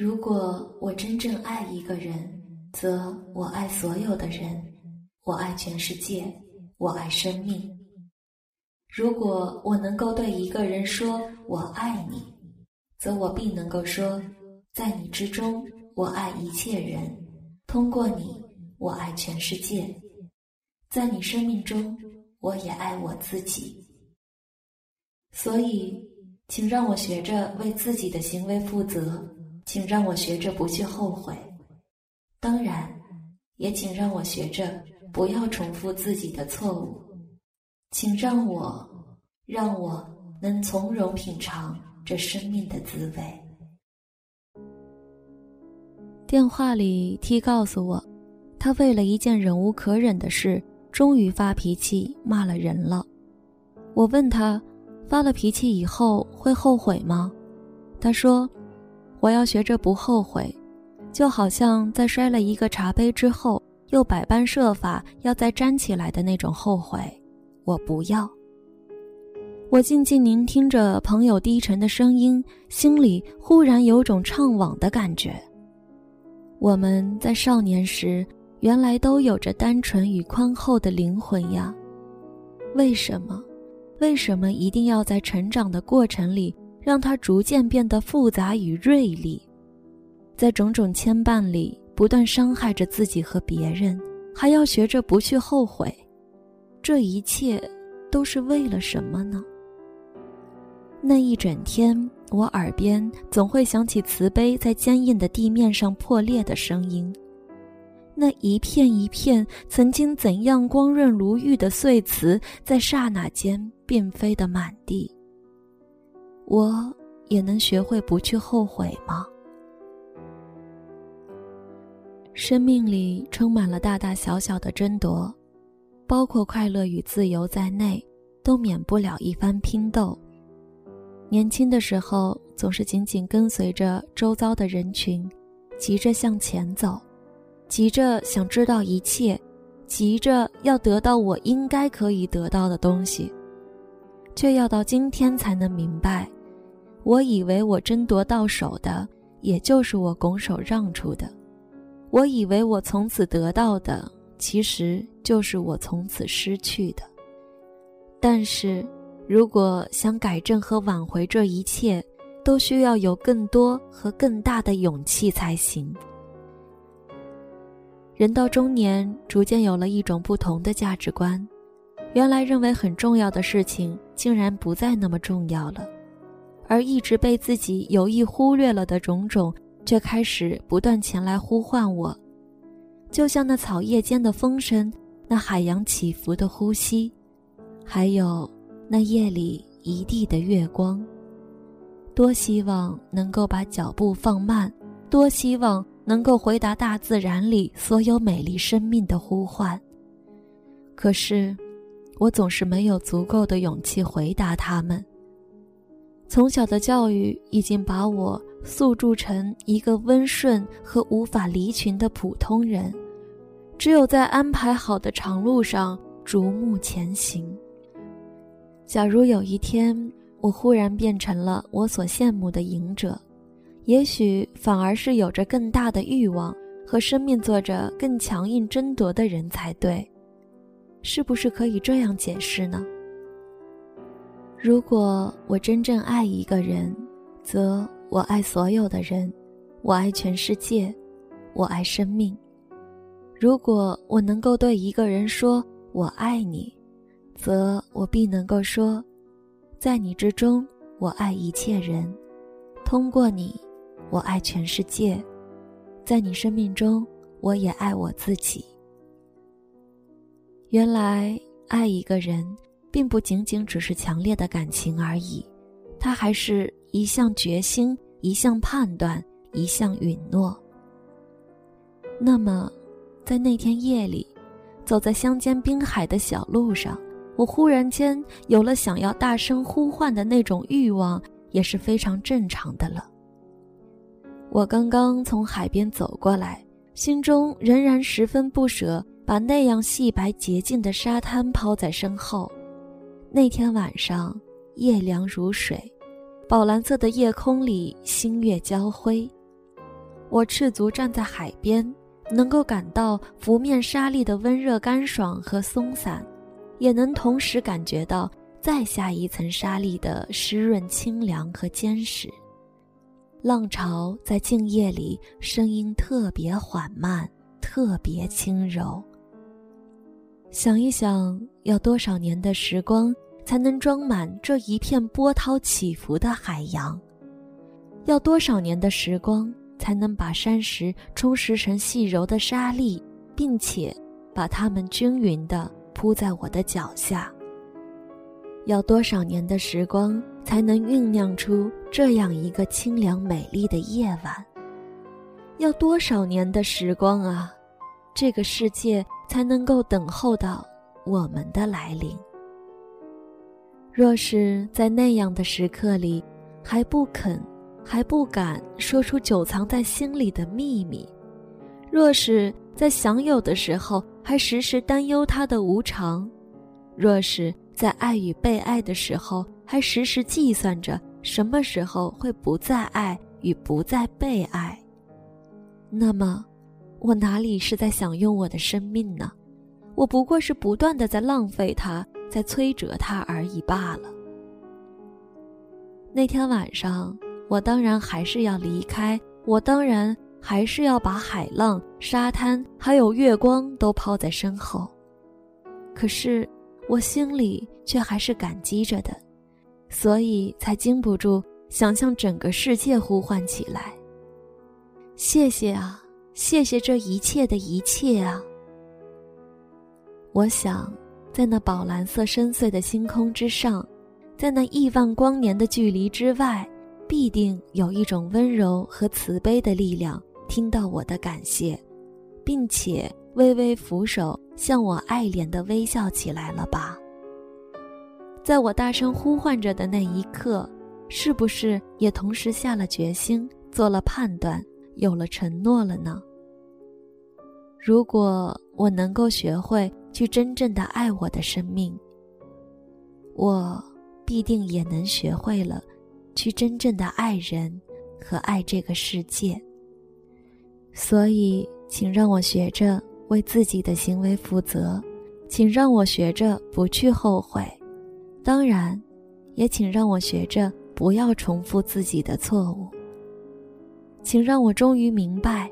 如果我真正爱一个人，则我爱所有的人，我爱全世界，我爱生命。如果我能够对一个人说“我爱你”，则我必能够说，在你之中，我爱一切人；通过你，我爱全世界；在你生命中，我也爱我自己。所以，请让我学着为自己的行为负责，请让我学着不去后悔。当然，也请让我学着不要重复自己的错误，请让我，让我能从容品尝这生命的滋味。电话里，T 告诉我，他为了一件忍无可忍的事，终于发脾气骂了人了。我问他，发了脾气以后会后悔吗？他说，我要学着不后悔。就好像在摔了一个茶杯之后，又百般设法要再站起来的那种后悔，我不要。我静静聆听着朋友低沉的声音，心里忽然有种怅惘的感觉。我们在少年时，原来都有着单纯与宽厚的灵魂呀，为什么？为什么一定要在成长的过程里，让它逐渐变得复杂与锐利？在种种牵绊里，不断伤害着自己和别人，还要学着不去后悔，这一切都是为了什么呢？那一整天，我耳边总会响起瓷杯在坚硬的地面上破裂的声音，那一片一片曾经怎样光润如玉的碎瓷，在刹那间便飞得满地。我也能学会不去后悔吗？生命里充满了大大小小的争夺，包括快乐与自由在内，都免不了一番拼斗。年轻的时候，总是紧紧跟随着周遭的人群，急着向前走，急着想知道一切，急着要得到我应该可以得到的东西，却要到今天才能明白，我以为我争夺到手的，也就是我拱手让出的。我以为我从此得到的，其实就是我从此失去的。但是，如果想改正和挽回这一切，都需要有更多和更大的勇气才行。人到中年，逐渐有了一种不同的价值观，原来认为很重要的事情，竟然不再那么重要了，而一直被自己有意忽略了的种种。却开始不断前来呼唤我，就像那草叶间的风声，那海洋起伏的呼吸，还有那夜里一地的月光。多希望能够把脚步放慢，多希望能够回答大自然里所有美丽生命的呼唤。可是，我总是没有足够的勇气回答他们。从小的教育已经把我塑铸成一个温顺和无法离群的普通人，只有在安排好的长路上逐目前行。假如有一天我忽然变成了我所羡慕的赢者，也许反而是有着更大的欲望和生命做着更强硬争夺的人才对，是不是可以这样解释呢？如果我真正爱一个人，则我爱所有的人，我爱全世界，我爱生命。如果我能够对一个人说“我爱你”，则我必能够说，在你之中，我爱一切人；通过你，我爱全世界；在你生命中，我也爱我自己。原来，爱一个人。并不仅仅只是强烈的感情而已，它还是一项决心、一项判断、一项允诺。那么，在那天夜里，走在乡间滨海的小路上，我忽然间有了想要大声呼唤的那种欲望，也是非常正常的了。我刚刚从海边走过来，心中仍然十分不舍，把那样细白洁净的沙滩抛在身后。那天晚上，夜凉如水，宝蓝色的夜空里星月交辉，我赤足站在海边，能够感到拂面沙粒的温热干爽和松散，也能同时感觉到再下一层沙粒的湿润清凉和坚实。浪潮在静夜里，声音特别缓慢，特别轻柔。想一想，要多少年的时光才能装满这一片波涛起伏的海洋？要多少年的时光才能把山石充实成细柔的沙粒，并且把它们均匀地铺在我的脚下？要多少年的时光才能酝酿出这样一个清凉美丽的夜晚？要多少年的时光啊，这个世界才能够等候到我们的来临？若是在那样的时刻里，还不肯、还不敢说出久藏在心里的秘密；若是在享有的时候还时时担忧它的无常；若是……在爱与被爱的时候，还时时计算着什么时候会不再爱与不再被爱。那么，我哪里是在享用我的生命呢？我不过是不断的在浪费它，在摧折它而已罢了。那天晚上，我当然还是要离开，我当然还是要把海浪、沙滩还有月光都抛在身后。可是。我心里却还是感激着的，所以才禁不住想向整个世界呼唤起来。谢谢啊，谢谢这一切的一切啊！我想，在那宝蓝色深邃的星空之上，在那亿万光年的距离之外，必定有一种温柔和慈悲的力量听到我的感谢，并且。微微扶手，向我爱怜的微笑起来了吧？在我大声呼唤着的那一刻，是不是也同时下了决心，做了判断，有了承诺了呢？如果我能够学会去真正的爱我的生命，我必定也能学会了去真正的爱人和爱这个世界。所以，请让我学着。为自己的行为负责，请让我学着不去后悔。当然，也请让我学着不要重复自己的错误。请让我终于明白，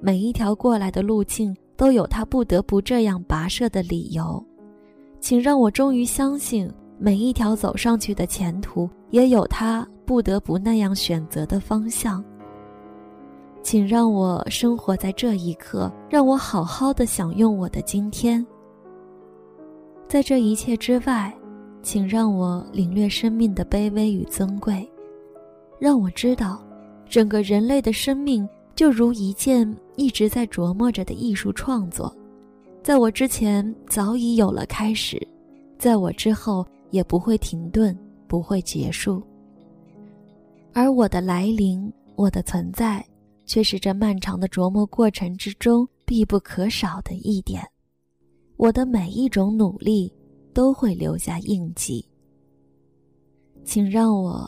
每一条过来的路径都有它不得不这样跋涉的理由。请让我终于相信，每一条走上去的前途也有它不得不那样选择的方向。请让我生活在这一刻，让我好好的享用我的今天。在这一切之外，请让我领略生命的卑微与尊贵，让我知道，整个人类的生命就如一件一直在琢磨着的艺术创作，在我之前早已有了开始，在我之后也不会停顿，不会结束。而我的来临，我的存在。却是这漫长的琢磨过程之中必不可少的一点。我的每一种努力都会留下印记。请让我，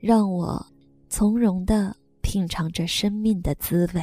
让我从容的品尝着生命的滋味。